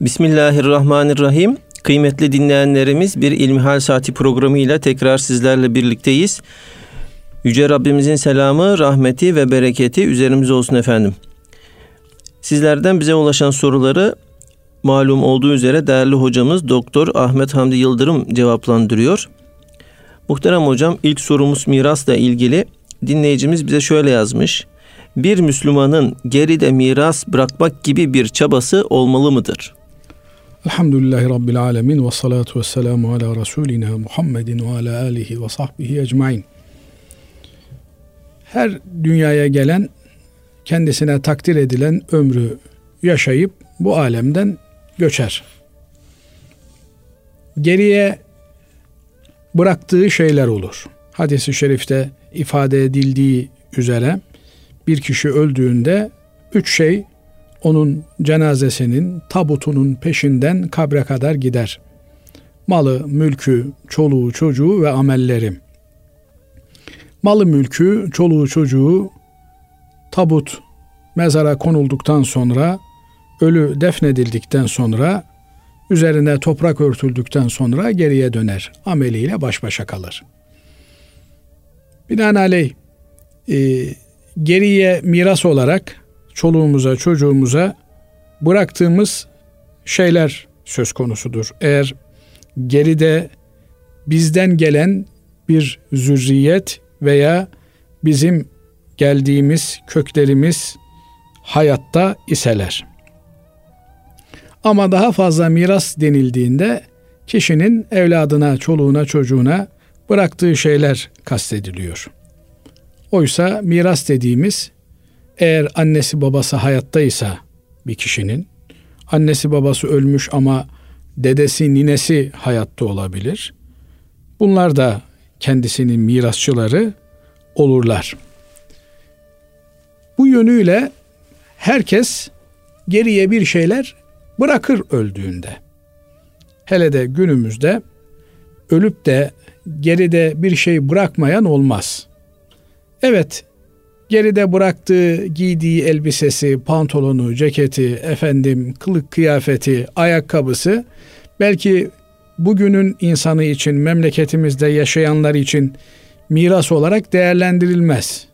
Bismillahirrahmanirrahim. Kıymetli dinleyenlerimiz bir İlmihal Saati programıyla tekrar sizlerle birlikteyiz. Yüce Rabbimizin selamı, rahmeti ve bereketi üzerimize olsun efendim. Sizlerden bize ulaşan soruları malum olduğu üzere değerli hocamız Doktor Ahmet Hamdi Yıldırım cevaplandırıyor. Muhterem hocam ilk sorumuz mirasla ilgili. Dinleyicimiz bize şöyle yazmış. Bir Müslümanın geride miras bırakmak gibi bir çabası olmalı mıdır? Elhamdülillahi Rabbil Alemin ve salatu ve selamu ala Resulina Muhammedin ve ala alihi ve sahbihi ecmain. Her dünyaya gelen kendisine takdir edilen ömrü yaşayıp bu alemden göçer. Geriye bıraktığı şeyler olur. Hadis-i şerifte ifade edildiği üzere bir kişi öldüğünde üç şey onun cenazesinin tabutunun peşinden kabre kadar gider. Malı, mülkü, çoluğu, çocuğu ve amelleri. Malı, mülkü, çoluğu, çocuğu tabut mezara konulduktan sonra ölü defnedildikten sonra üzerine toprak örtüldükten sonra geriye döner. Ameliyle baş başa kalır. Binaenaleyh e, geriye miras olarak çoluğumuza, çocuğumuza bıraktığımız şeyler söz konusudur. Eğer geride bizden gelen bir zürriyet veya bizim geldiğimiz köklerimiz hayatta iseler. Ama daha fazla miras denildiğinde kişinin evladına, çoluğuna, çocuğuna bıraktığı şeyler kastediliyor. Oysa miras dediğimiz eğer annesi babası hayattaysa bir kişinin annesi babası ölmüş ama dedesi ninesi hayatta olabilir. Bunlar da kendisinin mirasçıları olurlar. Bu yönüyle herkes geriye bir şeyler bırakır öldüğünde. Hele de günümüzde ölüp de geride bir şey bırakmayan olmaz. Evet, geride bıraktığı giydiği elbisesi, pantolonu, ceketi, efendim kılık kıyafeti, ayakkabısı belki bugünün insanı için, memleketimizde yaşayanlar için miras olarak değerlendirilmez.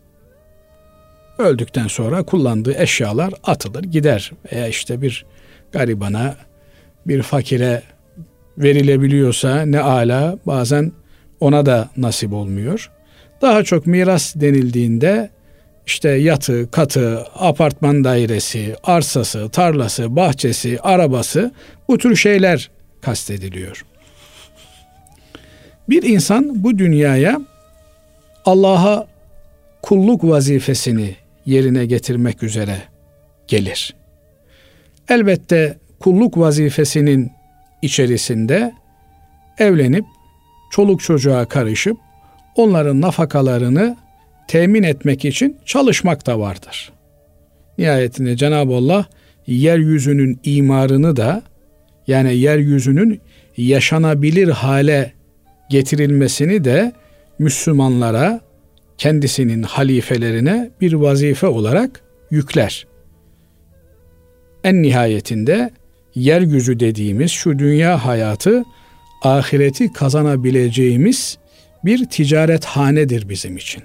Öldükten sonra kullandığı eşyalar atılır gider veya işte bir garibana, bir fakire verilebiliyorsa ne ala bazen ona da nasip olmuyor. Daha çok miras denildiğinde işte yatı, katı, apartman dairesi, arsası, tarlası, bahçesi, arabası bu tür şeyler kastediliyor. Bir insan bu dünyaya Allah'a kulluk vazifesini yerine getirmek üzere gelir. Elbette kulluk vazifesinin içerisinde evlenip çoluk çocuğa karışıp onların nafakalarını temin etmek için çalışmak da vardır. Nihayetinde Cenab-ı Allah yeryüzünün imarını da yani yeryüzünün yaşanabilir hale getirilmesini de Müslümanlara kendisinin halifelerine bir vazife olarak yükler. En nihayetinde yeryüzü dediğimiz şu dünya hayatı ahireti kazanabileceğimiz bir ticaret hanedir bizim için.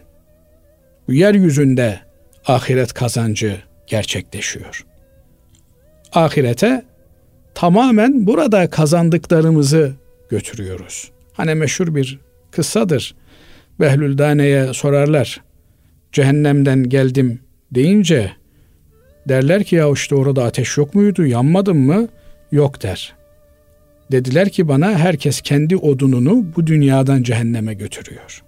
Yeryüzünde ahiret kazancı gerçekleşiyor. Ahirete tamamen burada kazandıklarımızı götürüyoruz. Hani meşhur bir kıssadır. Behlül Dane'ye sorarlar. Cehennemden geldim deyince derler ki ya işte orada ateş yok muydu yanmadın mı? Yok der. Dediler ki bana herkes kendi odununu bu dünyadan cehenneme götürüyor.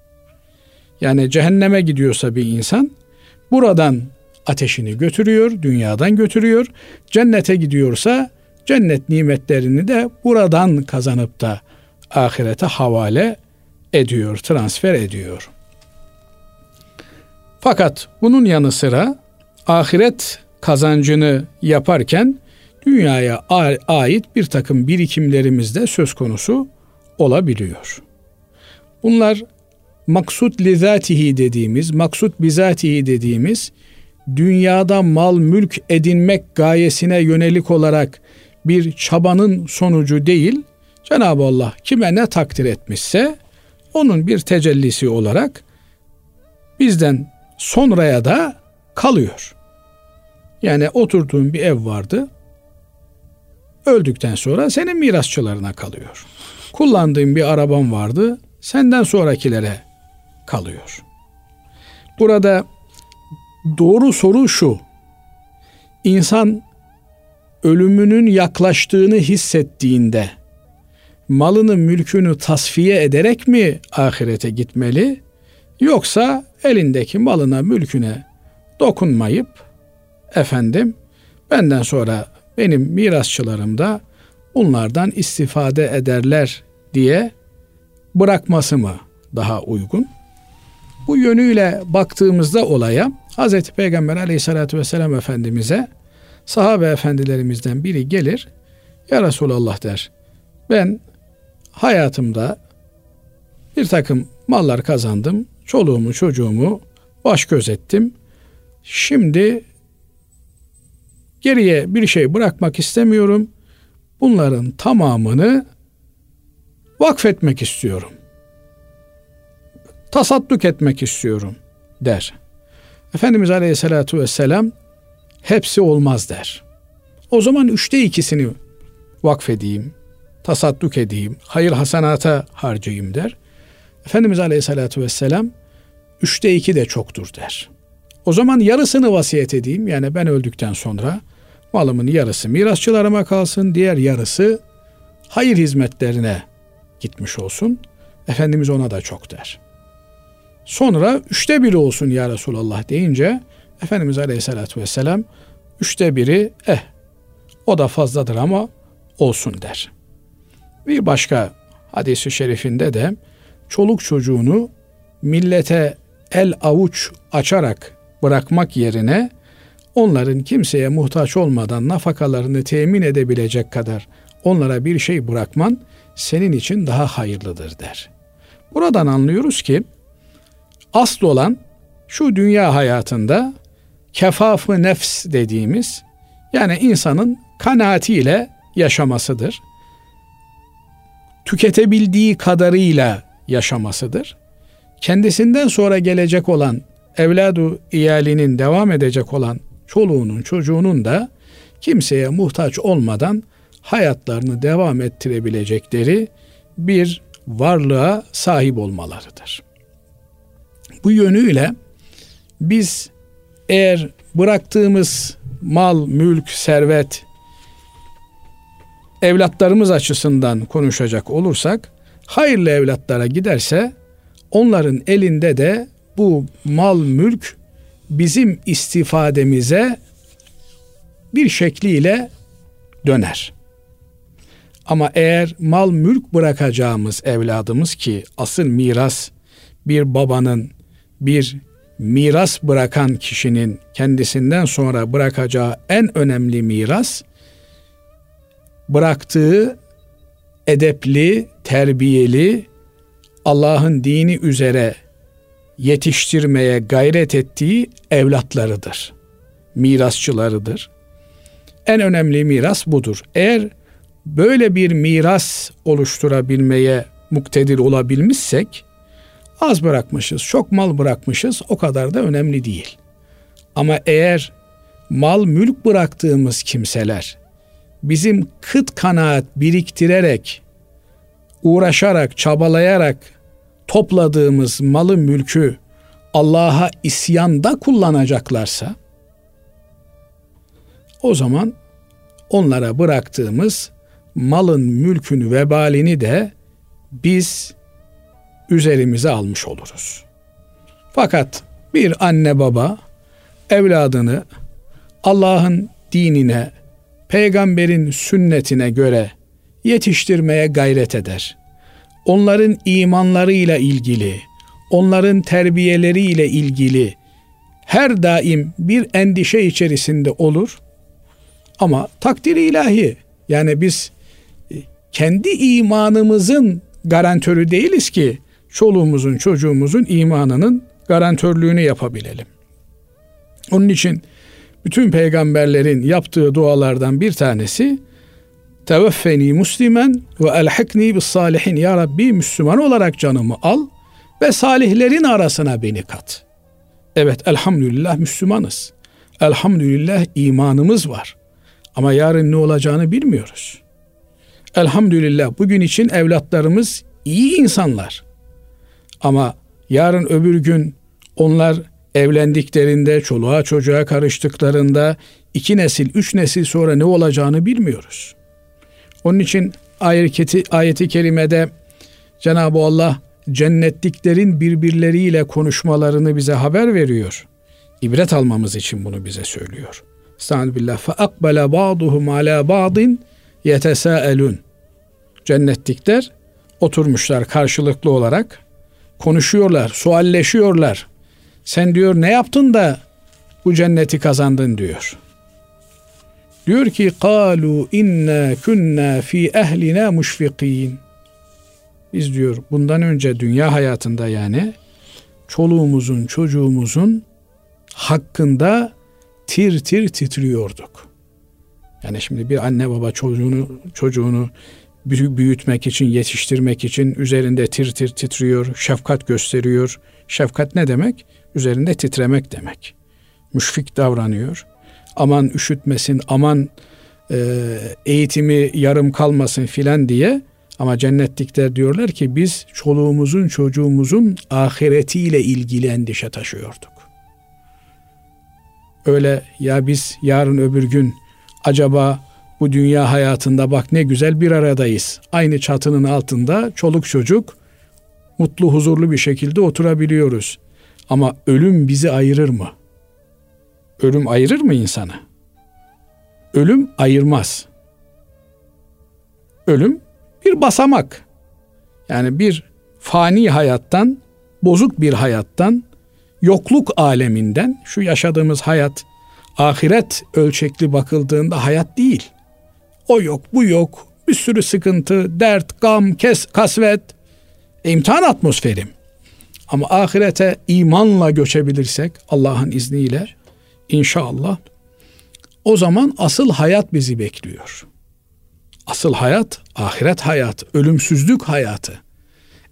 Yani cehenneme gidiyorsa bir insan buradan ateşini götürüyor, dünyadan götürüyor. Cennete gidiyorsa cennet nimetlerini de buradan kazanıp da ahirete havale ediyor, transfer ediyor. Fakat bunun yanı sıra ahiret kazancını yaparken dünyaya ait bir takım birikimlerimiz de söz konusu olabiliyor. Bunlar maksut lizatihi dediğimiz, maksut bizatihi dediğimiz dünyada mal mülk edinmek gayesine yönelik olarak bir çabanın sonucu değil. Cenab-ı Allah kime ne takdir etmişse onun bir tecellisi olarak bizden sonraya da kalıyor. Yani oturduğun bir ev vardı. Öldükten sonra senin mirasçılarına kalıyor. Kullandığın bir araban vardı. Senden sonrakilere kalıyor. Burada doğru soru şu. İnsan ölümünün yaklaştığını hissettiğinde malını mülkünü tasfiye ederek mi ahirete gitmeli yoksa elindeki malına mülküne dokunmayıp efendim benden sonra benim mirasçılarım da bunlardan istifade ederler diye bırakması mı daha uygun? Bu yönüyle baktığımızda olaya Hz. Peygamber aleyhissalatü vesselam Efendimiz'e sahabe efendilerimizden biri gelir. Ya Resulallah der. Ben hayatımda bir takım mallar kazandım. Çoluğumu çocuğumu baş göz ettim. Şimdi geriye bir şey bırakmak istemiyorum. Bunların tamamını vakfetmek istiyorum. Tasadduk etmek istiyorum der. Efendimiz Aleyhisselatü Vesselam hepsi olmaz der. O zaman üçte ikisini vakfedeyim, tasadduk edeyim, hayır hasanata harcayayım der. Efendimiz Aleyhisselatü Vesselam üçte iki de çoktur der. O zaman yarısını vasiyet edeyim. Yani ben öldükten sonra malımın yarısı mirasçılarıma kalsın, diğer yarısı hayır hizmetlerine gitmiş olsun. Efendimiz ona da çok der. Sonra üçte biri olsun ya Resulallah deyince Efendimiz Aleyhisselatü Vesselam üçte biri eh o da fazladır ama olsun der. Bir başka hadisi şerifinde de çoluk çocuğunu millete el avuç açarak bırakmak yerine onların kimseye muhtaç olmadan nafakalarını temin edebilecek kadar onlara bir şey bırakman senin için daha hayırlıdır der. Buradan anlıyoruz ki asıl olan şu dünya hayatında kefafı nefs dediğimiz yani insanın kanaatiyle yaşamasıdır. Tüketebildiği kadarıyla yaşamasıdır. Kendisinden sonra gelecek olan evladu iyalinin devam edecek olan çoluğunun çocuğunun da kimseye muhtaç olmadan hayatlarını devam ettirebilecekleri bir varlığa sahip olmalarıdır. Bu yönüyle biz eğer bıraktığımız mal, mülk, servet evlatlarımız açısından konuşacak olursak hayırlı evlatlara giderse onların elinde de bu mal, mülk bizim istifademize bir şekliyle döner. Ama eğer mal mülk bırakacağımız evladımız ki asıl miras bir babanın bir miras bırakan kişinin kendisinden sonra bırakacağı en önemli miras bıraktığı edepli, terbiyeli, Allah'ın dini üzere yetiştirmeye gayret ettiği evlatlarıdır. Mirasçılarıdır. En önemli miras budur. Eğer böyle bir miras oluşturabilmeye muktedir olabilmişsek az bırakmışız, çok mal bırakmışız o kadar da önemli değil. Ama eğer mal mülk bıraktığımız kimseler bizim kıt kanaat biriktirerek, uğraşarak, çabalayarak topladığımız malı mülkü Allah'a isyanda kullanacaklarsa o zaman onlara bıraktığımız malın mülkün vebalini de biz üzerimize almış oluruz. Fakat bir anne baba evladını Allah'ın dinine, peygamberin sünnetine göre yetiştirmeye gayret eder. Onların imanlarıyla ilgili, onların terbiyeleriyle ilgili her daim bir endişe içerisinde olur. Ama takdiri ilahi yani biz kendi imanımızın garantörü değiliz ki çoluğumuzun çocuğumuzun imanının garantörlüğünü yapabilelim. Onun için bütün peygamberlerin yaptığı dualardan bir tanesi Teveffeni muslimen ve elhikni bis salihin. Ya Rabbi Müslüman olarak canımı al ve salihlerin arasına beni kat. Evet elhamdülillah Müslümanız. Elhamdülillah imanımız var. Ama yarın ne olacağını bilmiyoruz. Elhamdülillah bugün için evlatlarımız iyi insanlar. Ama yarın öbür gün onlar evlendiklerinde, çoluğa çocuğa karıştıklarında iki nesil, üç nesil sonra ne olacağını bilmiyoruz. Onun için ayeti, ayeti kerimede Cenab-ı Allah cennetliklerin birbirleriyle konuşmalarını bize haber veriyor. İbret almamız için bunu bize söylüyor. Estağfirullah. Fe akbele ba'duhum ala ba'din yetesaelun. Cennetlikler oturmuşlar karşılıklı olarak konuşuyorlar, sualleşiyorlar. Sen diyor ne yaptın da bu cenneti kazandın diyor. Diyor ki kalu inna kunna fi ehlina müşfikin. Biz diyor bundan önce dünya hayatında yani çoluğumuzun çocuğumuzun hakkında tir tir titriyorduk. Yani şimdi bir anne baba çocuğunu çocuğunu büyütmek için, yetiştirmek için üzerinde tir tir titriyor, şefkat gösteriyor. Şefkat ne demek? Üzerinde titremek demek. Müşfik davranıyor. Aman üşütmesin, aman e, eğitimi yarım kalmasın filan diye ama cennetlikler diyorlar ki biz çoluğumuzun çocuğumuzun ahiretiyle ilgili endişe taşıyorduk. Öyle ya biz yarın öbür gün acaba bu dünya hayatında bak ne güzel bir aradayız. Aynı çatının altında çoluk çocuk mutlu huzurlu bir şekilde oturabiliyoruz. Ama ölüm bizi ayırır mı? Ölüm ayırır mı insanı? Ölüm ayırmaz. Ölüm bir basamak. Yani bir fani hayattan, bozuk bir hayattan, yokluk aleminden şu yaşadığımız hayat ahiret ölçekli bakıldığında hayat değil. O yok, bu yok. Bir sürü sıkıntı, dert, gam, kes, kasvet. imtihan atmosferi. Ama ahirete imanla göçebilirsek Allah'ın izniyle inşallah o zaman asıl hayat bizi bekliyor. Asıl hayat ahiret hayat, ölümsüzlük hayatı.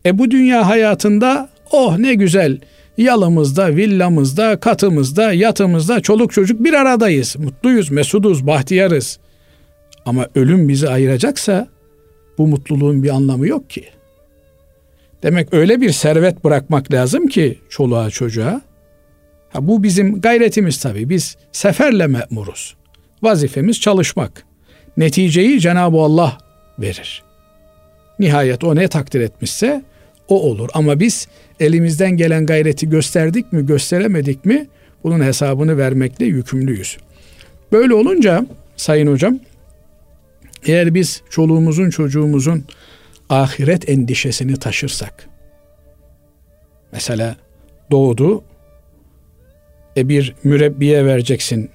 E bu dünya hayatında oh ne güzel yalımızda, villamızda, katımızda, yatımızda çoluk çocuk bir aradayız. Mutluyuz, mesuduz, bahtiyarız. Ama ölüm bizi ayıracaksa bu mutluluğun bir anlamı yok ki. Demek öyle bir servet bırakmak lazım ki çoluğa çocuğa. Ha, bu bizim gayretimiz tabii. Biz seferle memuruz. Vazifemiz çalışmak. Neticeyi Cenab-ı Allah verir. Nihayet o ne takdir etmişse o olur. Ama biz elimizden gelen gayreti gösterdik mi, gösteremedik mi bunun hesabını vermekle yükümlüyüz. Böyle olunca sayın hocam eğer biz çoluğumuzun çocuğumuzun ahiret endişesini taşırsak mesela doğdu e bir mürebbiye vereceksin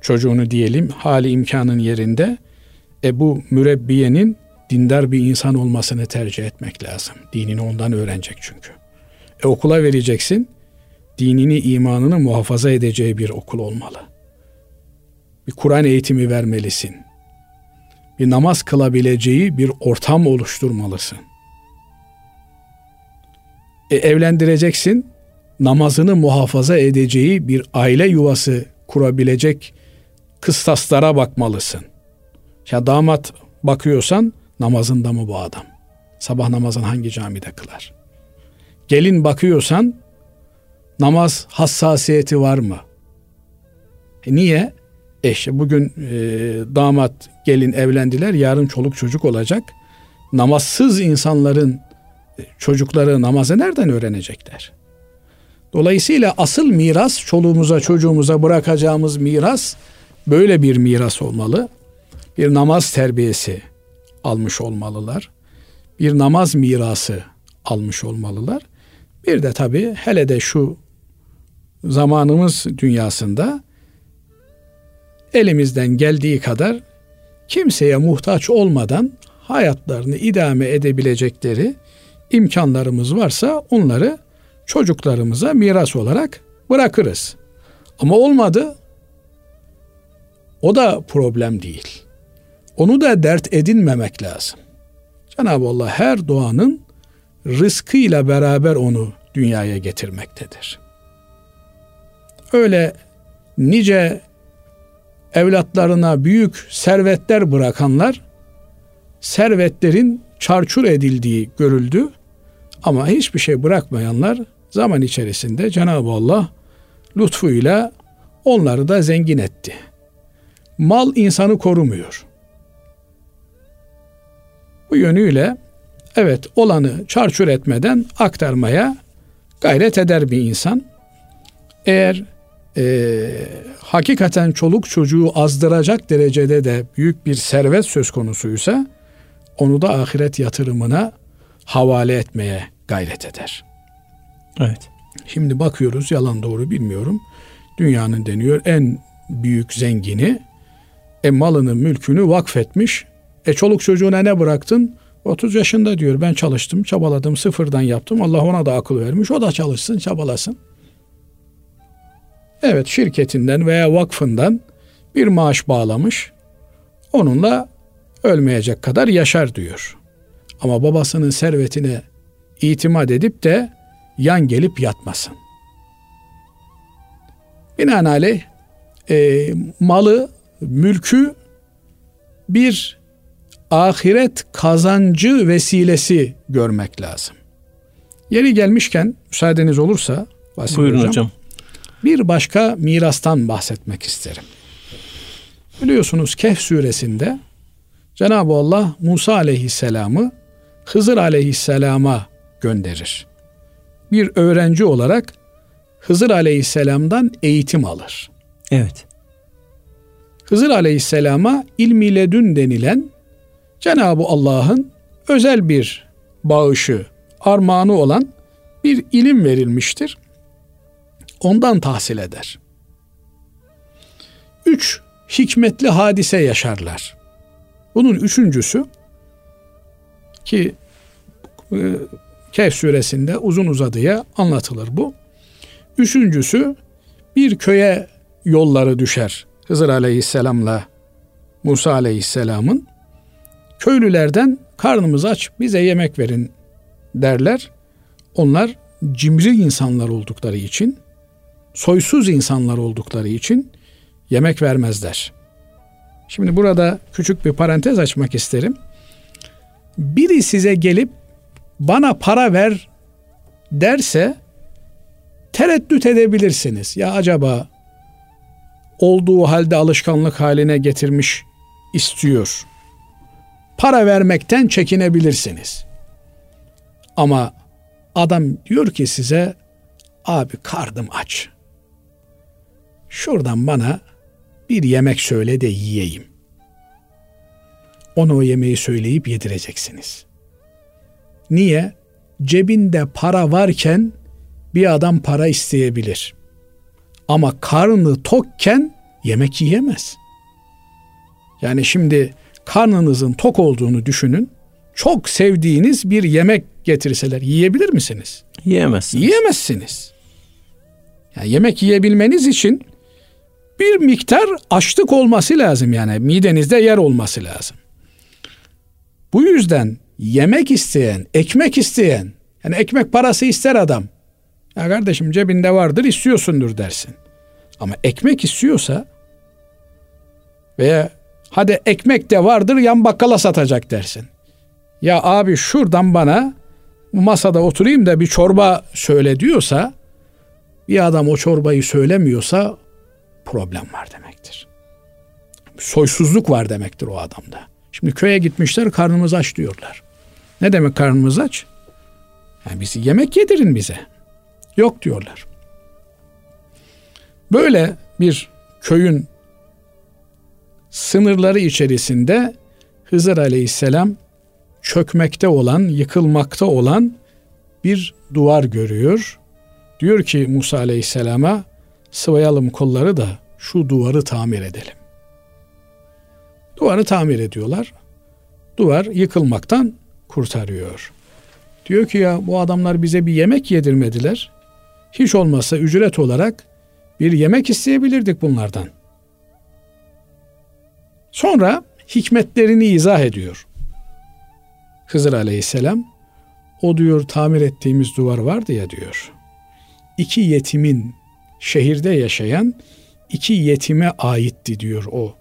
çocuğunu diyelim hali imkanın yerinde e bu mürebbiyenin dindar bir insan olmasını tercih etmek lazım. Dinini ondan öğrenecek çünkü. E okula vereceksin. Dinini, imanını muhafaza edeceği bir okul olmalı. Bir Kur'an eğitimi vermelisin. Bir namaz kılabileceği bir ortam oluşturmalısın. E evlendireceksin. Namazını muhafaza edeceği bir aile yuvası kurabilecek kıstaslara bakmalısın. Ya damat bakıyorsan namazında mı bu adam? Sabah namazını hangi camide kılar? Gelin bakıyorsan namaz hassasiyeti var mı? E niye? E işte bugün e, damat gelin evlendiler yarın çoluk çocuk olacak. Namazsız insanların e, çocukları namazı nereden öğrenecekler? Dolayısıyla asıl miras çoluğumuza çocuğumuza bırakacağımız miras böyle bir miras olmalı. Bir namaz terbiyesi almış olmalılar. Bir namaz mirası almış olmalılar. Bir de tabii hele de şu zamanımız dünyasında elimizden geldiği kadar kimseye muhtaç olmadan hayatlarını idame edebilecekleri imkanlarımız varsa onları çocuklarımıza miras olarak bırakırız. Ama olmadı o da problem değil. onu da dert edinmemek lazım. Cenab-ı Allah her doğanın rızkıyla beraber onu dünyaya getirmektedir. Öyle nice evlatlarına büyük servetler bırakanlar servetlerin çarçur edildiği görüldü ama hiçbir şey bırakmayanlar zaman içerisinde Cenab-ı Allah lütfuyla onları da zengin etti. Mal insanı korumuyor. Bu yönüyle evet olanı çarçur etmeden aktarmaya gayret eder bir insan. Eğer e, hakikaten çoluk çocuğu azdıracak derecede de büyük bir servet söz konusuysa onu da ahiret yatırımına havale etmeye gayret eder. Evet. Şimdi bakıyoruz yalan doğru bilmiyorum. Dünyanın deniyor en büyük zengini e malını mülkünü vakfetmiş. E çoluk çocuğuna ne bıraktın? 30 yaşında diyor ben çalıştım, çabaladım, sıfırdan yaptım. Allah ona da akıl vermiş. O da çalışsın, çabalasın. Evet şirketinden veya vakfından bir maaş bağlamış. Onunla ölmeyecek kadar yaşar diyor. Ama babasının servetine itimat edip de yan gelip yatmasın. Binaenaleyh e, malı, mülkü bir ahiret kazancı vesilesi görmek lazım. Yeri gelmişken müsaadeniz olursa Buyurun hocam, hocam. Bir başka mirastan bahsetmek isterim. Biliyorsunuz Kehf suresinde Cenab-ı Allah Musa aleyhisselamı Hızır aleyhisselama gönderir. Bir öğrenci olarak Hızır aleyhisselamdan eğitim alır. Evet. Hızır aleyhisselama ilmi ledün denilen Cenab-ı Allah'ın özel bir bağışı, armağanı olan bir ilim verilmiştir. Ondan tahsil eder. Üç hikmetli hadise yaşarlar. Bunun üçüncüsü ki e, Kehf suresinde uzun uzadıya anlatılır bu. Üçüncüsü bir köye yolları düşer. Hızır aleyhisselamla Musa aleyhisselamın. Köylülerden karnımız aç bize yemek verin derler. Onlar cimri insanlar oldukları için, soysuz insanlar oldukları için yemek vermezler. Şimdi burada küçük bir parantez açmak isterim. Biri size gelip bana para ver derse tereddüt edebilirsiniz. Ya acaba olduğu halde alışkanlık haline getirmiş istiyor. Para vermekten çekinebilirsiniz. Ama adam diyor ki size abi kardım aç. Şuradan bana bir yemek söyle de yiyeyim. Ona o yemeği söyleyip yedireceksiniz. Niye? Cebinde para varken bir adam para isteyebilir. Ama karnı tokken yemek yiyemez. Yani şimdi karnınızın tok olduğunu düşünün. Çok sevdiğiniz bir yemek getirseler yiyebilir misiniz? Yiyemezsiniz. Yiyemezsiniz. Yani yemek yiyebilmeniz için bir miktar açlık olması lazım yani midenizde yer olması lazım. Bu yüzden yemek isteyen, ekmek isteyen, yani ekmek parası ister adam. Ya kardeşim cebinde vardır istiyorsundur dersin. Ama ekmek istiyorsa veya hadi ekmek de vardır yan bakkala satacak dersin. Ya abi şuradan bana masada oturayım da bir çorba söyle diyorsa bir adam o çorbayı söylemiyorsa problem var demektir. Soysuzluk var demektir o adamda. Şimdi köye gitmişler karnımız aç diyorlar. Ne demek karnımız aç? Yani bizi yemek yedirin bize. Yok diyorlar. Böyle bir köyün sınırları içerisinde Hızır Aleyhisselam çökmekte olan, yıkılmakta olan bir duvar görüyor. Diyor ki Musa Aleyhisselam'a sıvayalım kolları da şu duvarı tamir edelim. Duvarı tamir ediyorlar. Duvar yıkılmaktan kurtarıyor. Diyor ki ya bu adamlar bize bir yemek yedirmediler. Hiç olmazsa ücret olarak bir yemek isteyebilirdik bunlardan. Sonra hikmetlerini izah ediyor. Hızır aleyhisselam o diyor tamir ettiğimiz duvar vardı ya diyor. İki yetimin şehirde yaşayan iki yetime aitti diyor o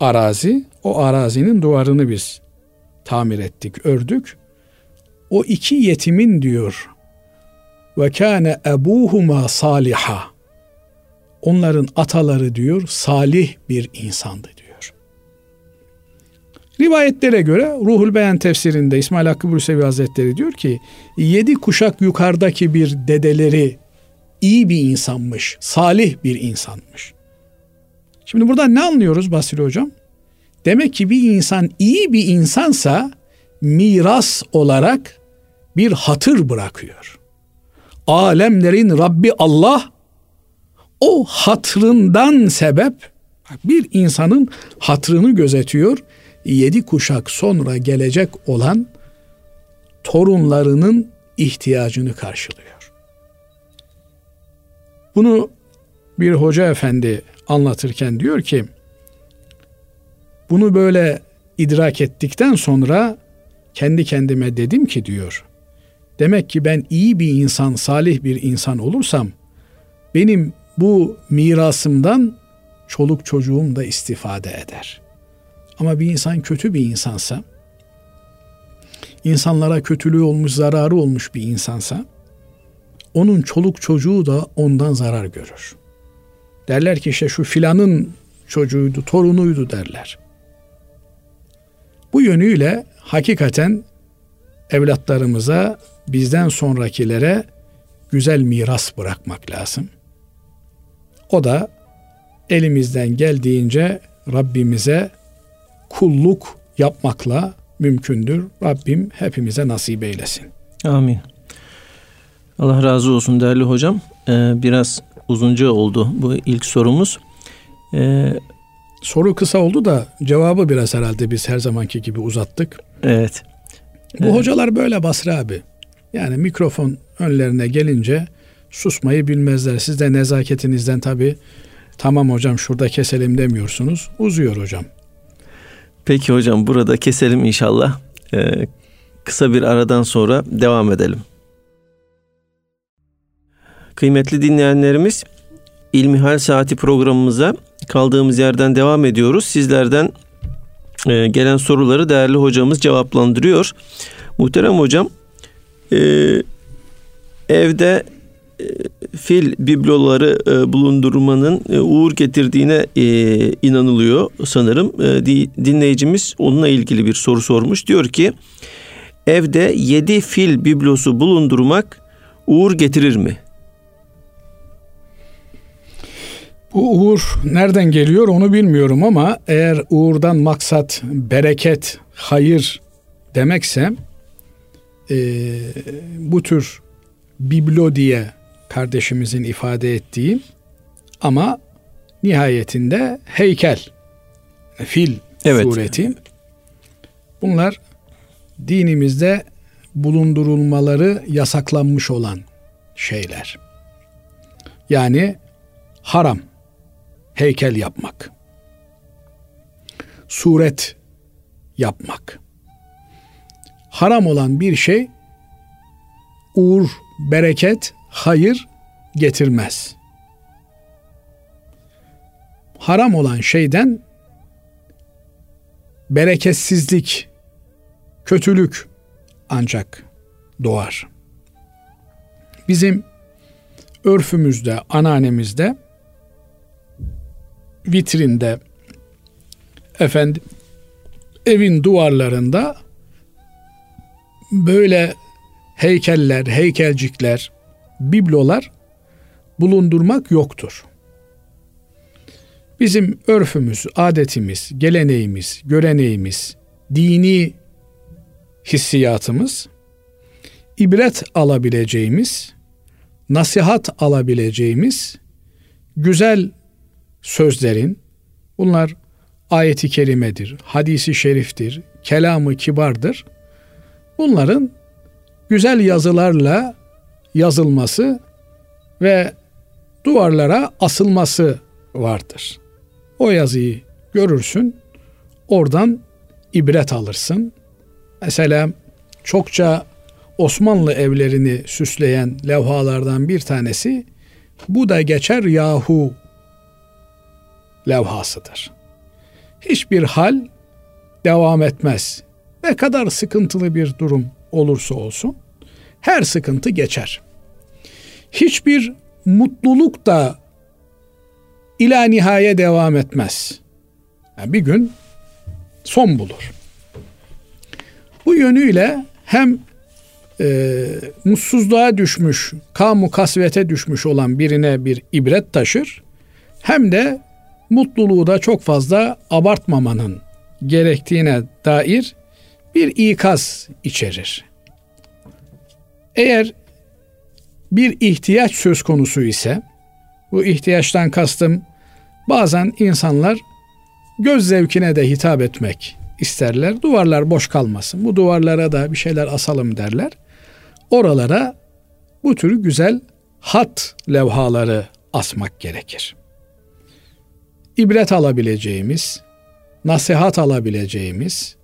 arazi. O arazinin duvarını biz tamir ettik, ördük. O iki yetimin diyor ve kâne ebuhuma saliha. Onların ataları diyor salih bir insandı diyor. Rivayetlere göre Ruhul Beyan tefsirinde İsmail Hakkı Bursevi Hazretleri diyor ki yedi kuşak yukarıdaki bir dedeleri iyi bir insanmış, salih bir insanmış. Şimdi burada ne anlıyoruz Basri Hocam? Demek ki bir insan iyi bir insansa miras olarak bir hatır bırakıyor. Alemlerin Rabbi Allah o hatrından sebep bir insanın hatrını gözetiyor. Yedi kuşak sonra gelecek olan torunlarının ihtiyacını karşılıyor. Bunu bir hoca efendi anlatırken diyor ki bunu böyle idrak ettikten sonra kendi kendime dedim ki diyor. Demek ki ben iyi bir insan, salih bir insan olursam benim bu mirasımdan çoluk çocuğum da istifade eder. Ama bir insan kötü bir insansa, insanlara kötülüğü olmuş, zararı olmuş bir insansa, onun çoluk çocuğu da ondan zarar görür. Derler ki işte şu filanın çocuğuydu, torunuydu derler. Bu yönüyle hakikaten evlatlarımıza, bizden sonrakilere güzel miras bırakmak lazım. O da elimizden geldiğince Rabbimize kulluk yapmakla mümkündür. Rabbim hepimize nasip eylesin. Amin. Allah razı olsun değerli hocam. Ee, biraz uzunca oldu bu ilk sorumuz. Ee, Soru kısa oldu da cevabı biraz herhalde biz her zamanki gibi uzattık. Evet. Bu evet. hocalar böyle Basri abi. Yani mikrofon önlerine gelince susmayı bilmezler. Siz de nezaketinizden tabii tamam hocam şurada keselim demiyorsunuz. Uzuyor hocam. Peki hocam burada keselim inşallah. Ee, kısa bir aradan sonra devam edelim. Kıymetli dinleyenlerimiz İlmihal Saati programımıza kaldığımız yerden devam ediyoruz. Sizlerden e, gelen soruları değerli hocamız cevaplandırıyor. Muhterem hocam e, evde e, fil bibloları bulundurmanın uğur getirdiğine inanılıyor sanırım. Dinleyicimiz onunla ilgili bir soru sormuş. Diyor ki evde yedi fil biblosu bulundurmak uğur getirir mi? Bu uğur nereden geliyor onu bilmiyorum ama eğer uğurdan maksat bereket, hayır demekse e, bu tür biblo diye kardeşimizin ifade ettiği ama nihayetinde heykel, fil evet. sureti bunlar dinimizde bulundurulmaları yasaklanmış olan şeyler. Yani haram heykel yapmak. Suret yapmak. Haram olan bir şey uğur, bereket, hayır getirmez. Haram olan şeyden bereketsizlik, kötülük ancak doğar. Bizim örfümüzde, ananemizde vitrinde efendim evin duvarlarında böyle heykeller, heykelcikler, biblolar bulundurmak yoktur. Bizim örfümüz, adetimiz, geleneğimiz, göreneğimiz, dini hissiyatımız ibret alabileceğimiz, nasihat alabileceğimiz güzel sözlerin bunlar ayeti kerimedir, hadisi şeriftir, kelamı kibardır. Bunların güzel yazılarla yazılması ve duvarlara asılması vardır. O yazıyı görürsün, oradan ibret alırsın. Mesela çokça Osmanlı evlerini süsleyen levhalardan bir tanesi bu da geçer yahu levhasıdır. Hiçbir hal devam etmez. Ne kadar sıkıntılı bir durum olursa olsun her sıkıntı geçer. Hiçbir mutluluk da ila nihaye devam etmez. Yani bir gün son bulur. Bu yönüyle hem e, mutsuzluğa düşmüş, kamu kasvete düşmüş olan birine bir ibret taşır, hem de mutluluğu da çok fazla abartmamanın gerektiğine dair bir ikaz içerir. Eğer bir ihtiyaç söz konusu ise bu ihtiyaçtan kastım bazen insanlar göz zevkine de hitap etmek isterler. Duvarlar boş kalmasın. Bu duvarlara da bir şeyler asalım derler. Oralara bu tür güzel hat levhaları asmak gerekir. İbret alabileceğimiz, nasihat alabileceğimiz,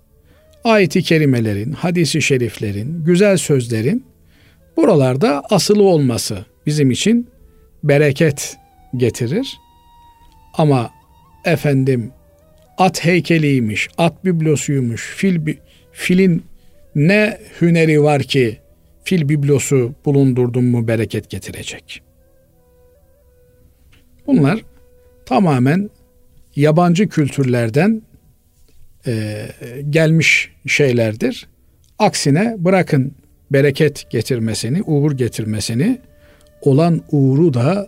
ayeti kerimelerin, hadisi şeriflerin, güzel sözlerin buralarda asılı olması bizim için bereket getirir. Ama efendim at heykeliymiş, at biblosuymuş, fil, filin ne hüneri var ki fil biblosu bulundurdun mu bereket getirecek. Bunlar tamamen yabancı kültürlerden e, gelmiş şeylerdir. Aksine bırakın bereket getirmesini, uğur getirmesini, olan uğuru da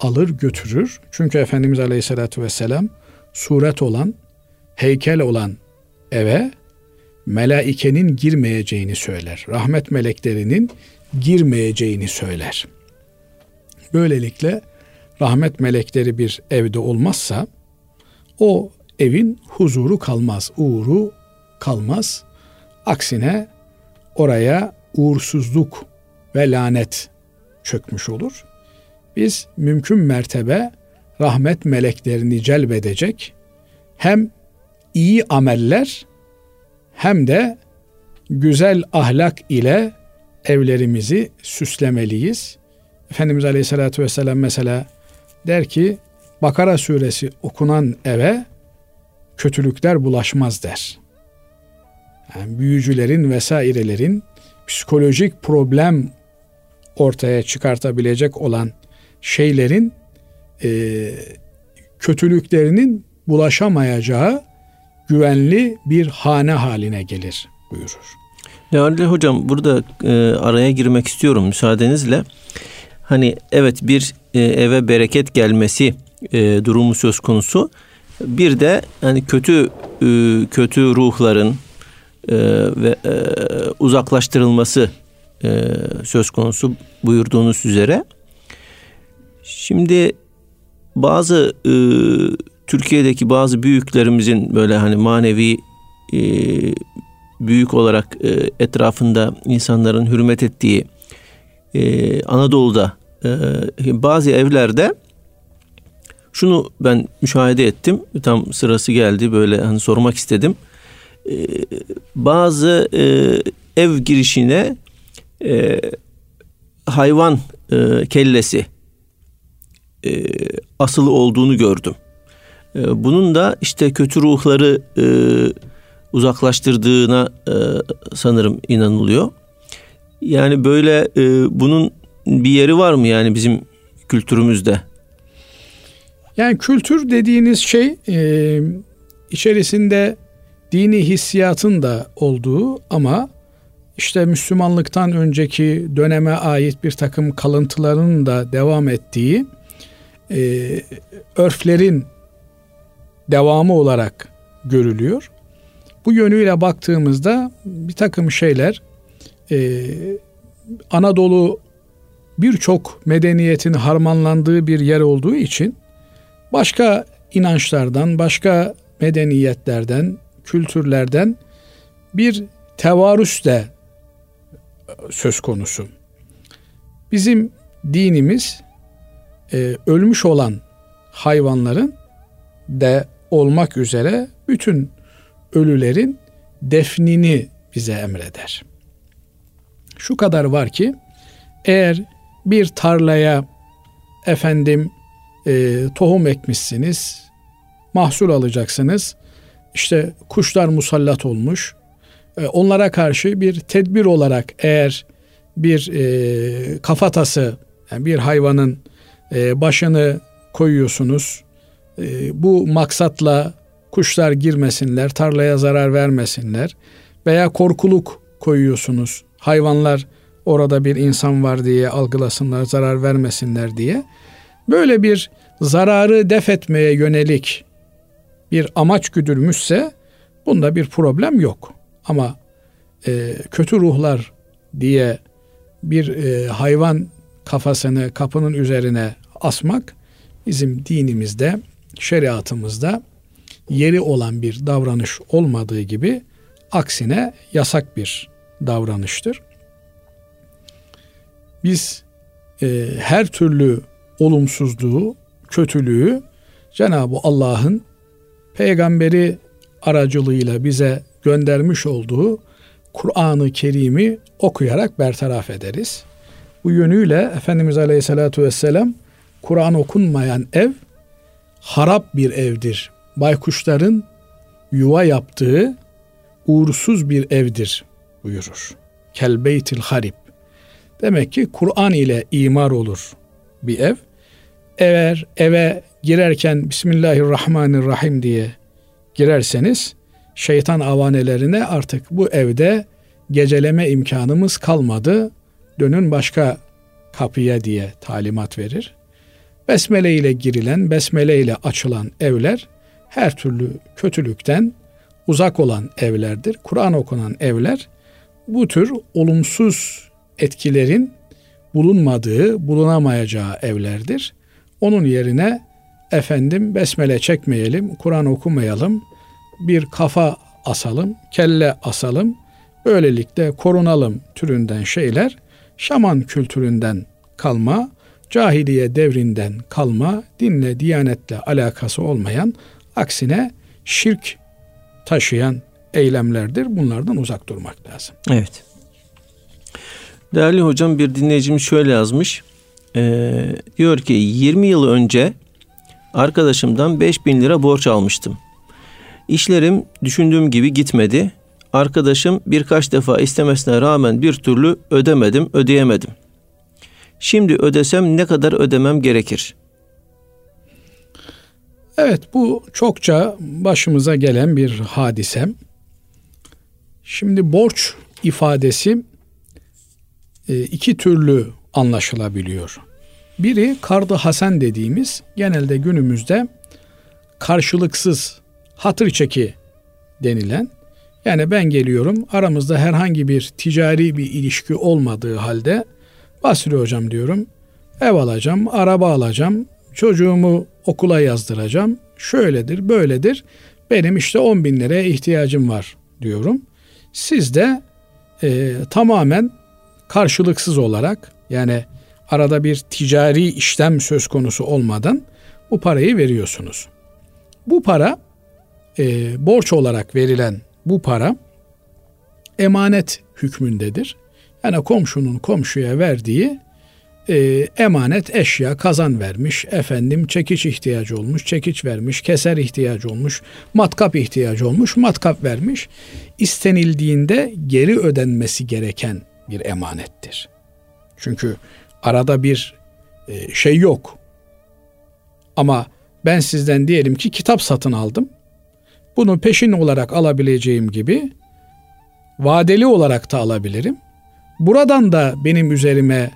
alır götürür. Çünkü Efendimiz Aleyhisselatü Vesselam suret olan, heykel olan eve melaikenin girmeyeceğini söyler. Rahmet meleklerinin girmeyeceğini söyler. Böylelikle rahmet melekleri bir evde olmazsa o evin huzuru kalmaz, uğuru kalmaz. Aksine oraya uğursuzluk ve lanet çökmüş olur. Biz mümkün mertebe rahmet meleklerini celbedecek hem iyi ameller hem de güzel ahlak ile evlerimizi süslemeliyiz. Efendimiz Aleyhisselatü Vesselam mesela der ki Bakara suresi okunan eve kötülükler bulaşmaz der. Yani büyücülerin vesairelerin psikolojik problem ortaya çıkartabilecek olan şeylerin e, kötülüklerinin bulaşamayacağı güvenli bir hane haline gelir buyurur. Değerli hocam burada e, araya girmek istiyorum müsaadenizle. Hani evet bir e, eve bereket gelmesi e, durumu söz konusu. Bir de hani kötü e, kötü ruhların e, ve e, uzaklaştırılması e, söz konusu buyurduğunuz üzere. Şimdi bazı e, Türkiye'deki bazı büyüklerimizin böyle hani manevi e, büyük olarak e, etrafında insanların hürmet ettiği e, Anadolu'da e, bazı evlerde şunu ben müşahede ettim. Tam sırası geldi böyle hani sormak istedim. E, bazı e, ev girişine e, hayvan e, kellesi e, asılı olduğunu gördüm. E, bunun da işte kötü ruhları e, uzaklaştırdığına e, sanırım inanılıyor. Yani böyle e, bunun bir yeri var mı yani bizim kültürümüzde? Yani kültür dediğiniz şey e, içerisinde dini hissiyatın da olduğu ama işte Müslümanlıktan önceki döneme ait bir takım kalıntıların da devam ettiği e, örflerin devamı olarak görülüyor. Bu yönüyle baktığımızda bir takım şeyler e, Anadolu birçok medeniyetin harmanlandığı bir yer olduğu için başka inançlardan, başka medeniyetlerden, kültürlerden bir tevarüs de söz konusu. Bizim dinimiz e, ölmüş olan hayvanların de olmak üzere bütün ölülerin defnini bize emreder. Şu kadar var ki eğer bir tarlaya efendim e, tohum ekmişsiniz, mahsul alacaksınız. İşte kuşlar musallat olmuş. E, onlara karşı bir tedbir olarak eğer bir e, kafatası yani bir hayvanın e, başını koyuyorsunuz. E, bu maksatla kuşlar girmesinler, tarlaya zarar vermesinler veya korkuluk koyuyorsunuz. Hayvanlar orada bir insan var diye algılasınlar, zarar vermesinler diye. Böyle bir zararı def etmeye yönelik bir amaç güdülmüşse bunda bir problem yok. Ama e, kötü ruhlar diye bir e, hayvan kafasını kapının üzerine asmak bizim dinimizde, şeriatımızda yeri olan bir davranış olmadığı gibi aksine yasak bir davranıştır. Biz e, her türlü olumsuzluğu, kötülüğü Cenab-ı Allah'ın peygamberi aracılığıyla bize göndermiş olduğu Kur'an-ı Kerim'i okuyarak bertaraf ederiz. Bu yönüyle Efendimiz Aleyhisselatü Vesselam Kur'an okunmayan ev harap bir evdir. Baykuşların yuva yaptığı uğursuz bir evdir buyurur. Kelbeytil harip. Demek ki Kur'an ile imar olur bir ev. Eğer eve girerken Bismillahirrahmanirrahim diye girerseniz şeytan avanelerine artık bu evde geceleme imkanımız kalmadı. Dönün başka kapıya diye talimat verir. Besmele ile girilen, besmele ile açılan evler her türlü kötülükten uzak olan evlerdir. Kur'an okunan evler bu tür olumsuz etkilerin bulunmadığı, bulunamayacağı evlerdir. Onun yerine efendim besmele çekmeyelim, Kur'an okumayalım, bir kafa asalım, kelle asalım, böylelikle korunalım türünden şeyler şaman kültüründen kalma, cahiliye devrinden kalma, dinle, diyanetle alakası olmayan, aksine şirk taşıyan eylemlerdir. Bunlardan uzak durmak lazım. Evet. Değerli hocam bir dinleyicimiz şöyle yazmış. Ee, diyor ki 20 yıl önce arkadaşımdan 5000 lira borç almıştım. İşlerim düşündüğüm gibi gitmedi. Arkadaşım birkaç defa istemesine rağmen bir türlü ödemedim, ödeyemedim. Şimdi ödesem ne kadar ödemem gerekir? Evet bu çokça başımıza gelen bir hadisem. Şimdi borç ifadesi iki türlü anlaşılabiliyor. Biri kardı hasen dediğimiz genelde günümüzde karşılıksız hatır çeki denilen yani ben geliyorum aramızda herhangi bir ticari bir ilişki olmadığı halde Basri hocam diyorum ev alacağım, araba alacağım, çocuğumu okula yazdıracağım, şöyledir, böyledir. Benim işte 10 bin liraya ihtiyacım var diyorum. Siz de e, tamamen karşılıksız olarak yani arada bir ticari işlem söz konusu olmadan bu parayı veriyorsunuz. Bu para e, borç olarak verilen bu para emanet hükmündedir. Yani komşunun komşuya verdiği e, emanet eşya kazan vermiş, efendim çekiç ihtiyacı olmuş, çekiç vermiş, keser ihtiyacı olmuş, matkap ihtiyacı olmuş, matkap vermiş. İstenildiğinde geri ödenmesi gereken bir emanettir. Çünkü arada bir e, şey yok. Ama ben sizden diyelim ki kitap satın aldım. Bunu peşin olarak alabileceğim gibi vadeli olarak da alabilirim. Buradan da benim üzerime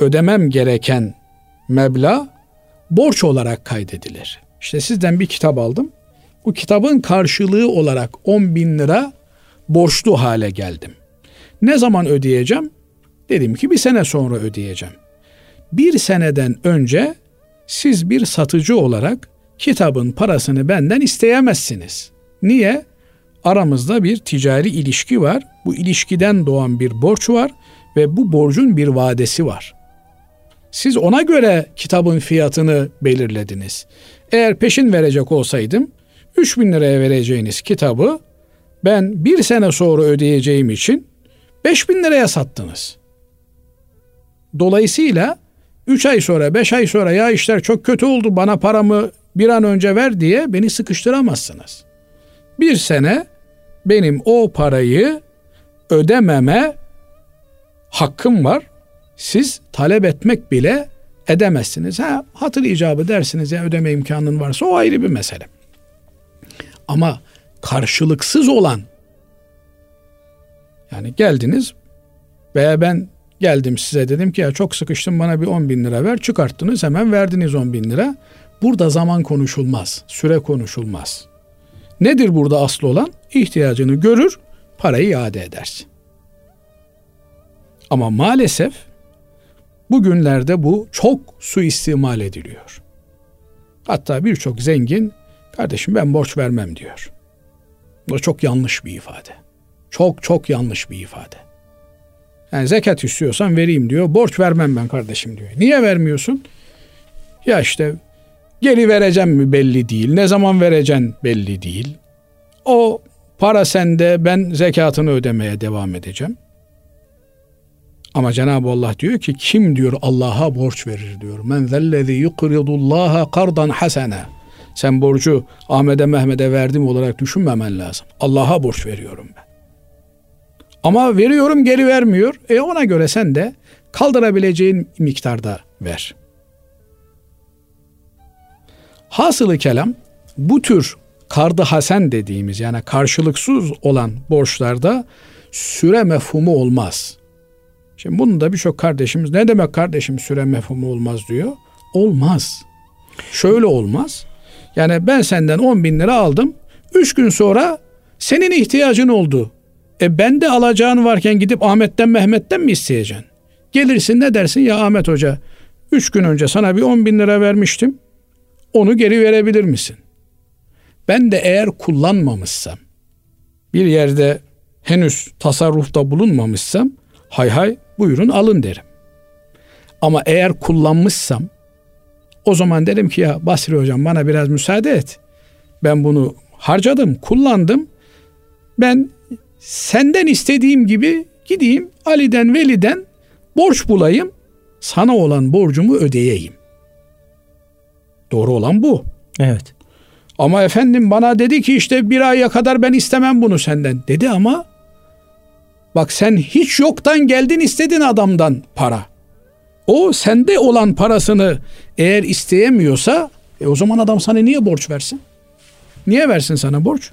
ödemem gereken meblağ borç olarak kaydedilir. İşte sizden bir kitap aldım. Bu kitabın karşılığı olarak 10 bin lira borçlu hale geldim. Ne zaman ödeyeceğim? Dedim ki bir sene sonra ödeyeceğim. Bir seneden önce siz bir satıcı olarak kitabın parasını benden isteyemezsiniz. Niye? Aramızda bir ticari ilişki var. Bu ilişkiden doğan bir borç var ve bu borcun bir vadesi var. Siz ona göre kitabın fiyatını belirlediniz. Eğer peşin verecek olsaydım 3 bin liraya vereceğiniz kitabı ben bir sene sonra ödeyeceğim için 5 bin liraya sattınız. Dolayısıyla 3 ay sonra 5 ay sonra ya işler çok kötü oldu bana paramı bir an önce ver diye beni sıkıştıramazsınız. Bir sene benim o parayı ödememe hakkım var. Siz talep etmek bile edemezsiniz. Ha, hatır icabı dersiniz ya ödeme imkanın varsa o ayrı bir mesele. Ama karşılıksız olan yani geldiniz veya ben geldim size dedim ki ya çok sıkıştım bana bir 10 bin lira ver çıkarttınız hemen verdiniz 10 bin lira. Burada zaman konuşulmaz, süre konuşulmaz. Nedir burada aslı olan? İhtiyacını görür, parayı iade edersin. Ama maalesef bugünlerde bu çok suistimal ediliyor. Hatta birçok zengin kardeşim ben borç vermem diyor. Bu çok yanlış bir ifade. Çok çok yanlış bir ifade. Yani zekat istiyorsan vereyim diyor. Borç vermem ben kardeşim diyor. Niye vermiyorsun? Ya işte geri vereceğim mi belli değil. Ne zaman vereceksin belli değil. O para sende ben zekatını ödemeye devam edeceğim. Ama Cenab-ı Allah diyor ki kim diyor Allah'a borç verir diyor. Men zellezi yukridullaha kardan hasena. Sen borcu Ahmet'e Mehmet'e verdim olarak düşünmemen lazım. Allah'a borç veriyorum ben. Ama veriyorum geri vermiyor. E ona göre sen de kaldırabileceğin miktarda ver. Hasılı kelam bu tür kardı hasen dediğimiz yani karşılıksız olan borçlarda süre mefhumu olmaz. Şimdi bunu da birçok kardeşimiz ne demek kardeşim süre mefhumu olmaz diyor. Olmaz. Şöyle olmaz. Yani ben senden 10 bin lira aldım. 3 gün sonra senin ihtiyacın oldu. E ben de alacağın varken gidip Ahmet'ten Mehmet'ten mi isteyeceksin? Gelirsin ne dersin ya Ahmet Hoca 3 gün önce sana bir 10 bin lira vermiştim. Onu geri verebilir misin? Ben de eğer kullanmamışsam bir yerde henüz tasarrufta bulunmamışsam hay hay buyurun alın derim. Ama eğer kullanmışsam o zaman derim ki ya Basri hocam bana biraz müsaade et. Ben bunu harcadım, kullandım. Ben senden istediğim gibi gideyim Ali'den Veli'den borç bulayım. Sana olan borcumu ödeyeyim. Doğru olan bu. Evet. Ama efendim bana dedi ki işte bir aya kadar ben istemem bunu senden. Dedi ama bak sen hiç yoktan geldin istedin adamdan para. O sende olan parasını eğer isteyemiyorsa e o zaman adam sana niye borç versin? Niye versin sana borç?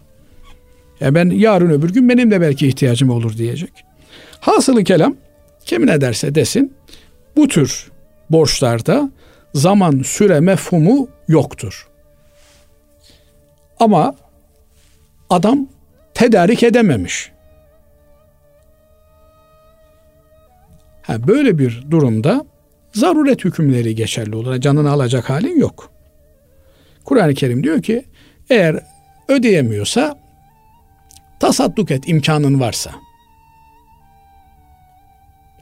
Ya ben yarın öbür gün benim de belki ihtiyacım olur diyecek. Hasılı kelam kim ne derse desin bu tür borçlarda zaman süre mefhumu yoktur. Ama adam tedarik edememiş. Ha, böyle bir durumda zaruret hükümleri geçerli olur. Canını alacak halin yok. Kur'an-ı Kerim diyor ki eğer ödeyemiyorsa tasadduk et imkanın varsa.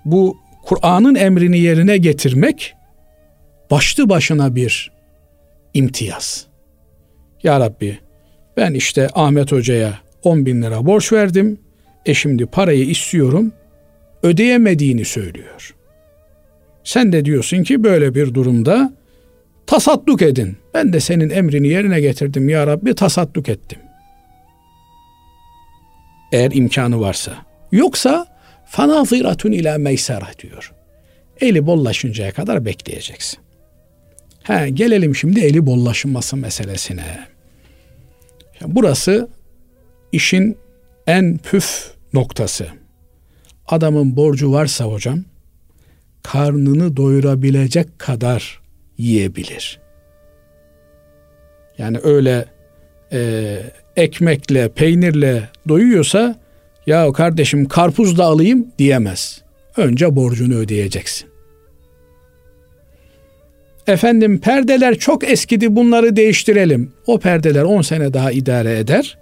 Bu Kur'an'ın emrini yerine getirmek başlı başına bir imtiyaz. Ya Rabbi ben işte Ahmet Hoca'ya 10 bin lira borç verdim. E şimdi parayı istiyorum. Ödeyemediğini söylüyor. Sen de diyorsun ki böyle bir durumda tasadduk edin. Ben de senin emrini yerine getirdim ya Rabbi tasadduk ettim. Eğer imkanı varsa. Yoksa fanaziratun ila meysara diyor. Eli bollaşıncaya kadar bekleyeceksin. He, gelelim şimdi eli bollaşması meselesine. Burası işin en püf noktası. Adamın borcu varsa hocam, karnını doyurabilecek kadar yiyebilir. Yani öyle e, ekmekle, peynirle doyuyorsa ya kardeşim karpuz da alayım diyemez. Önce borcunu ödeyeceksin. Efendim perdeler çok eskidi bunları değiştirelim. O perdeler 10 sene daha idare eder.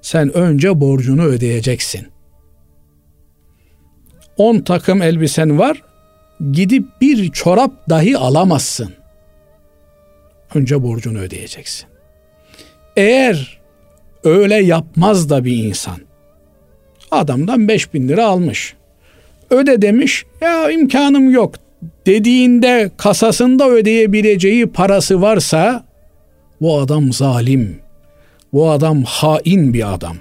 Sen önce borcunu ödeyeceksin. 10 takım elbisen var. Gidip bir çorap dahi alamazsın. Önce borcunu ödeyeceksin. Eğer öyle yapmaz da bir insan Adamdan 5 bin lira almış. Öde demiş ya imkanım yok dediğinde kasasında ödeyebileceği parası varsa bu adam zalim. Bu adam hain bir adam.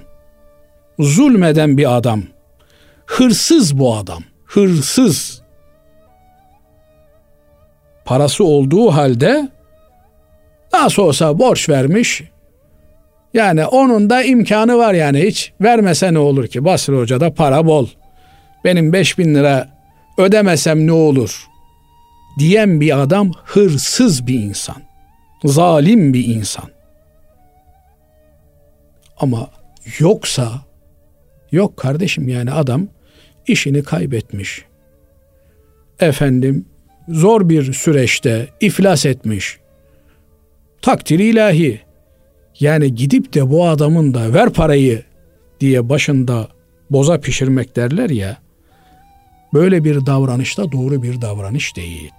Zulmeden bir adam. Hırsız bu adam. Hırsız. Parası olduğu halde nasıl olsa borç vermiş. Yani onun da imkanı var yani hiç vermese ne olur ki? Basri Hoca'da para bol. Benim 5000 lira ödemesem ne olur? Diyen bir adam hırsız bir insan. Zalim bir insan. Ama yoksa yok kardeşim yani adam işini kaybetmiş. Efendim zor bir süreçte iflas etmiş. Takdir ilahi. Yani gidip de bu adamın da ver parayı diye başında boza pişirmek derler ya. Böyle bir davranış da doğru bir davranış değil.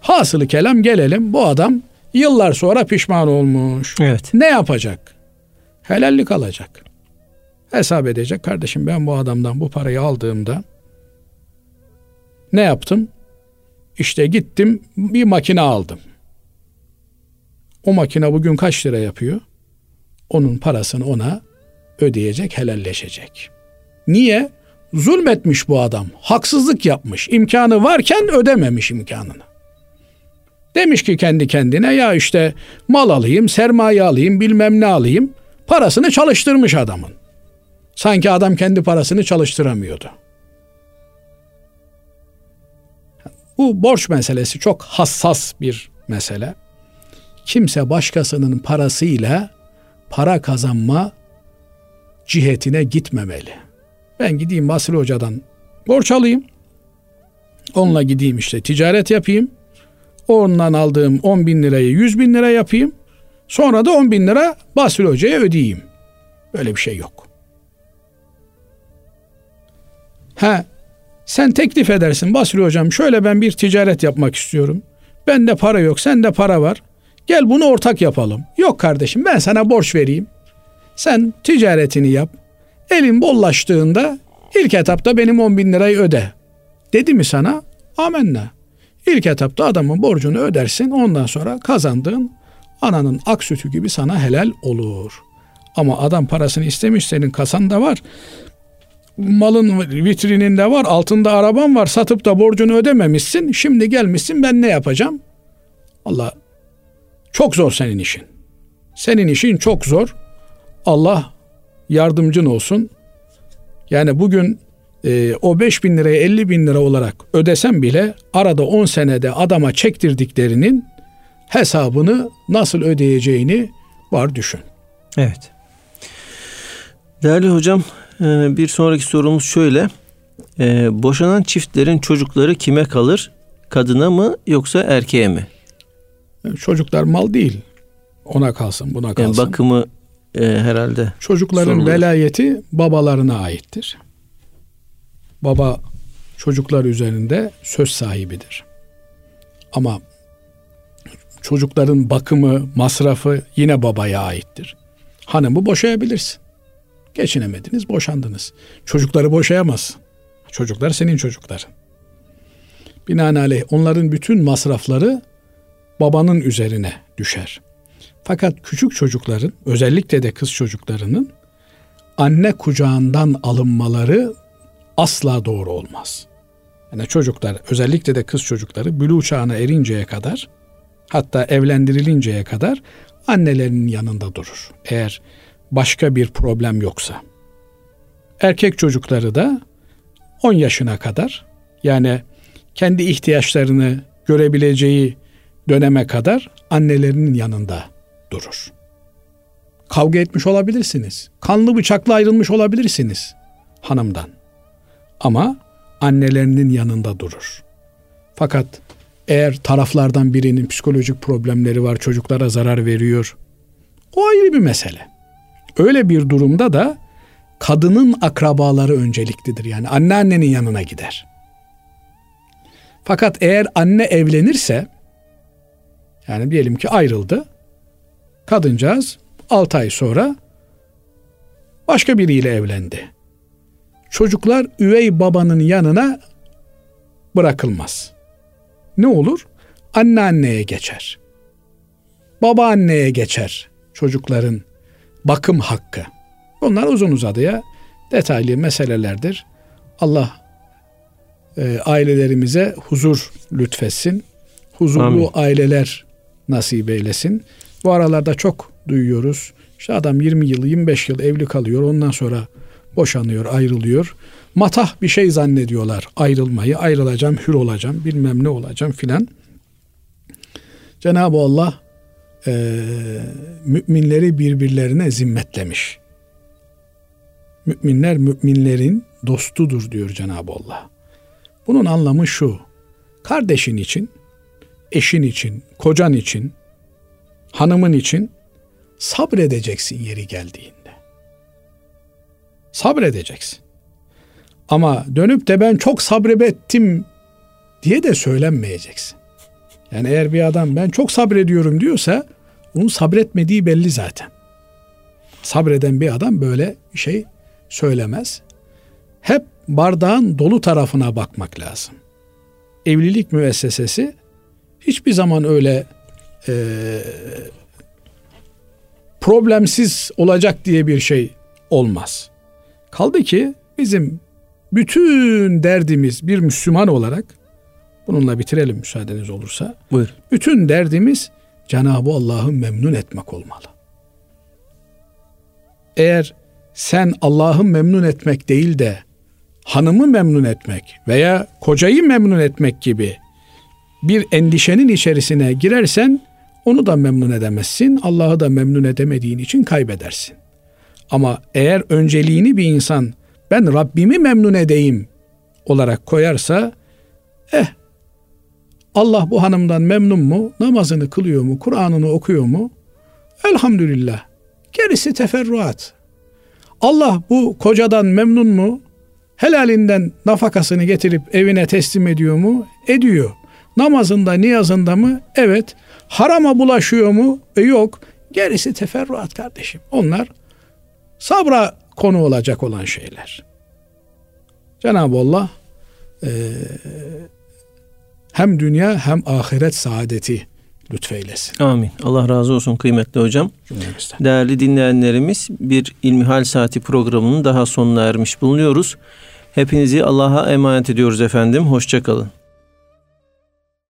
Hasılı kelam gelelim bu adam yıllar sonra pişman olmuş. Evet. Ne yapacak? Helallik alacak. Hesap edecek. Kardeşim ben bu adamdan bu parayı aldığımda ne yaptım? İşte gittim bir makine aldım. O makine bugün kaç lira yapıyor? Onun parasını ona ödeyecek, helalleşecek. Niye? Zulmetmiş bu adam. Haksızlık yapmış. İmkanı varken ödememiş imkanını. Demiş ki kendi kendine ya işte mal alayım, sermaye alayım, bilmem ne alayım. Parasını çalıştırmış adamın. Sanki adam kendi parasını çalıştıramıyordu. Bu borç meselesi çok hassas bir mesele. Kimse başkasının parasıyla para kazanma cihetine gitmemeli. Ben gideyim Basri Hoca'dan borç alayım. Onunla gideyim işte ticaret yapayım. Ondan aldığım 10 bin lirayı 100 bin lira yapayım. Sonra da 10 bin lira Basri Hoca'ya ödeyeyim. Böyle bir şey yok. Ha, sen teklif edersin Basri Hocam şöyle ben bir ticaret yapmak istiyorum. Bende para yok sende para var. Gel bunu ortak yapalım. Yok kardeşim ben sana borç vereyim. Sen ticaretini yap. Elin bollaştığında ilk etapta benim 10 bin lirayı öde. Dedi mi sana? Amenna. İlk etapta adamın borcunu ödersin. Ondan sonra kazandığın ananın ak sütü gibi sana helal olur. Ama adam parasını istemiş senin kasanda var. Malın vitrininde var, altında araban var. Satıp da borcunu ödememişsin. Şimdi gelmişsin ben ne yapacağım? Allah çok zor senin işin. Senin işin çok zor. Allah yardımcın olsun. Yani bugün e, o 5 bin liraya 50 bin lira olarak ödesem bile arada 10 senede adama çektirdiklerinin hesabını nasıl ödeyeceğini var düşün. Evet. Değerli hocam e, bir sonraki sorumuz şöyle. E, boşanan çiftlerin çocukları kime kalır? Kadına mı yoksa erkeğe mi? Çocuklar mal değil. Ona kalsın, buna kalsın. Yani bakımı e, herhalde. Çocukların sorulur. velayeti babalarına aittir. Baba çocuklar üzerinde söz sahibidir. Ama çocukların bakımı, masrafı yine babaya aittir. Hanımı boşayabilirsin. Geçinemediniz, boşandınız. Çocukları boşayamazsın. Çocuklar senin çocukların. Binaenaleyh onların bütün masrafları babanın üzerine düşer. Fakat küçük çocukların, özellikle de kız çocuklarının anne kucağından alınmaları asla doğru olmaz. Yani çocuklar, özellikle de kız çocukları bülü çağına erinceye kadar, hatta evlendirilinceye kadar annelerinin yanında durur. Eğer başka bir problem yoksa. Erkek çocukları da 10 yaşına kadar yani kendi ihtiyaçlarını görebileceği döneme kadar annelerinin yanında durur. Kavga etmiş olabilirsiniz. Kanlı bıçakla ayrılmış olabilirsiniz hanımdan. Ama annelerinin yanında durur. Fakat eğer taraflardan birinin psikolojik problemleri var, çocuklara zarar veriyor, o ayrı bir mesele. Öyle bir durumda da kadının akrabaları önceliklidir. Yani anneannenin yanına gider. Fakat eğer anne evlenirse yani diyelim ki ayrıldı. Kadıncağız 6 ay sonra başka biriyle evlendi. çocuklar üvey babanın yanına bırakılmaz. Ne olur? Anneanneye geçer. Babaanneye geçer çocukların bakım hakkı. Bunlar uzun uzadıya detaylı meselelerdir. Allah e, ailelerimize huzur lütfetsin. Huzurlu Amin. aileler nasip eylesin. Bu aralarda çok duyuyoruz. İşte adam 20 yıl, 25 yıl evli kalıyor. Ondan sonra boşanıyor, ayrılıyor. Matah bir şey zannediyorlar ayrılmayı. Ayrılacağım, hür olacağım, bilmem ne olacağım filan. Cenab-ı Allah e, müminleri birbirlerine zimmetlemiş. Müminler müminlerin dostudur diyor Cenab-ı Allah. Bunun anlamı şu. Kardeşin için, eşin için, kocan için, hanımın için sabredeceksin yeri geldiğinde. Sabredeceksin. Ama dönüp de ben çok sabrettim diye de söylenmeyeceksin. Yani eğer bir adam ben çok sabrediyorum diyorsa onun sabretmediği belli zaten. Sabreden bir adam böyle şey söylemez. Hep bardağın dolu tarafına bakmak lazım. Evlilik müessesesi hiçbir zaman öyle e, problemsiz olacak diye bir şey olmaz. Kaldı ki bizim bütün derdimiz bir Müslüman olarak bununla bitirelim müsaadeniz olursa. Buyur. Bütün derdimiz Cenab-ı Allah'ı memnun etmek olmalı. Eğer sen Allah'ı memnun etmek değil de hanımı memnun etmek veya kocayı memnun etmek gibi bir endişenin içerisine girersen onu da memnun edemezsin. Allah'ı da memnun edemediğin için kaybedersin. Ama eğer önceliğini bir insan ben Rabbimi memnun edeyim olarak koyarsa eh Allah bu hanımdan memnun mu? Namazını kılıyor mu? Kur'an'ını okuyor mu? Elhamdülillah. Gerisi teferruat. Allah bu kocadan memnun mu? Helalinden nafakasını getirip evine teslim ediyor mu? Ediyor. Namazında, niyazında mı? Evet. Harama bulaşıyor mu? E yok. Gerisi teferruat kardeşim. Onlar sabra konu olacak olan şeyler. Cenab-ı Allah e, hem dünya hem ahiret saadeti lütfeylesin. Amin. Allah razı olsun kıymetli hocam. Cümlemizden. Değerli dinleyenlerimiz bir İlmihal Saati programının daha sonuna ermiş bulunuyoruz. Hepinizi Allah'a emanet ediyoruz efendim. Hoşçakalın.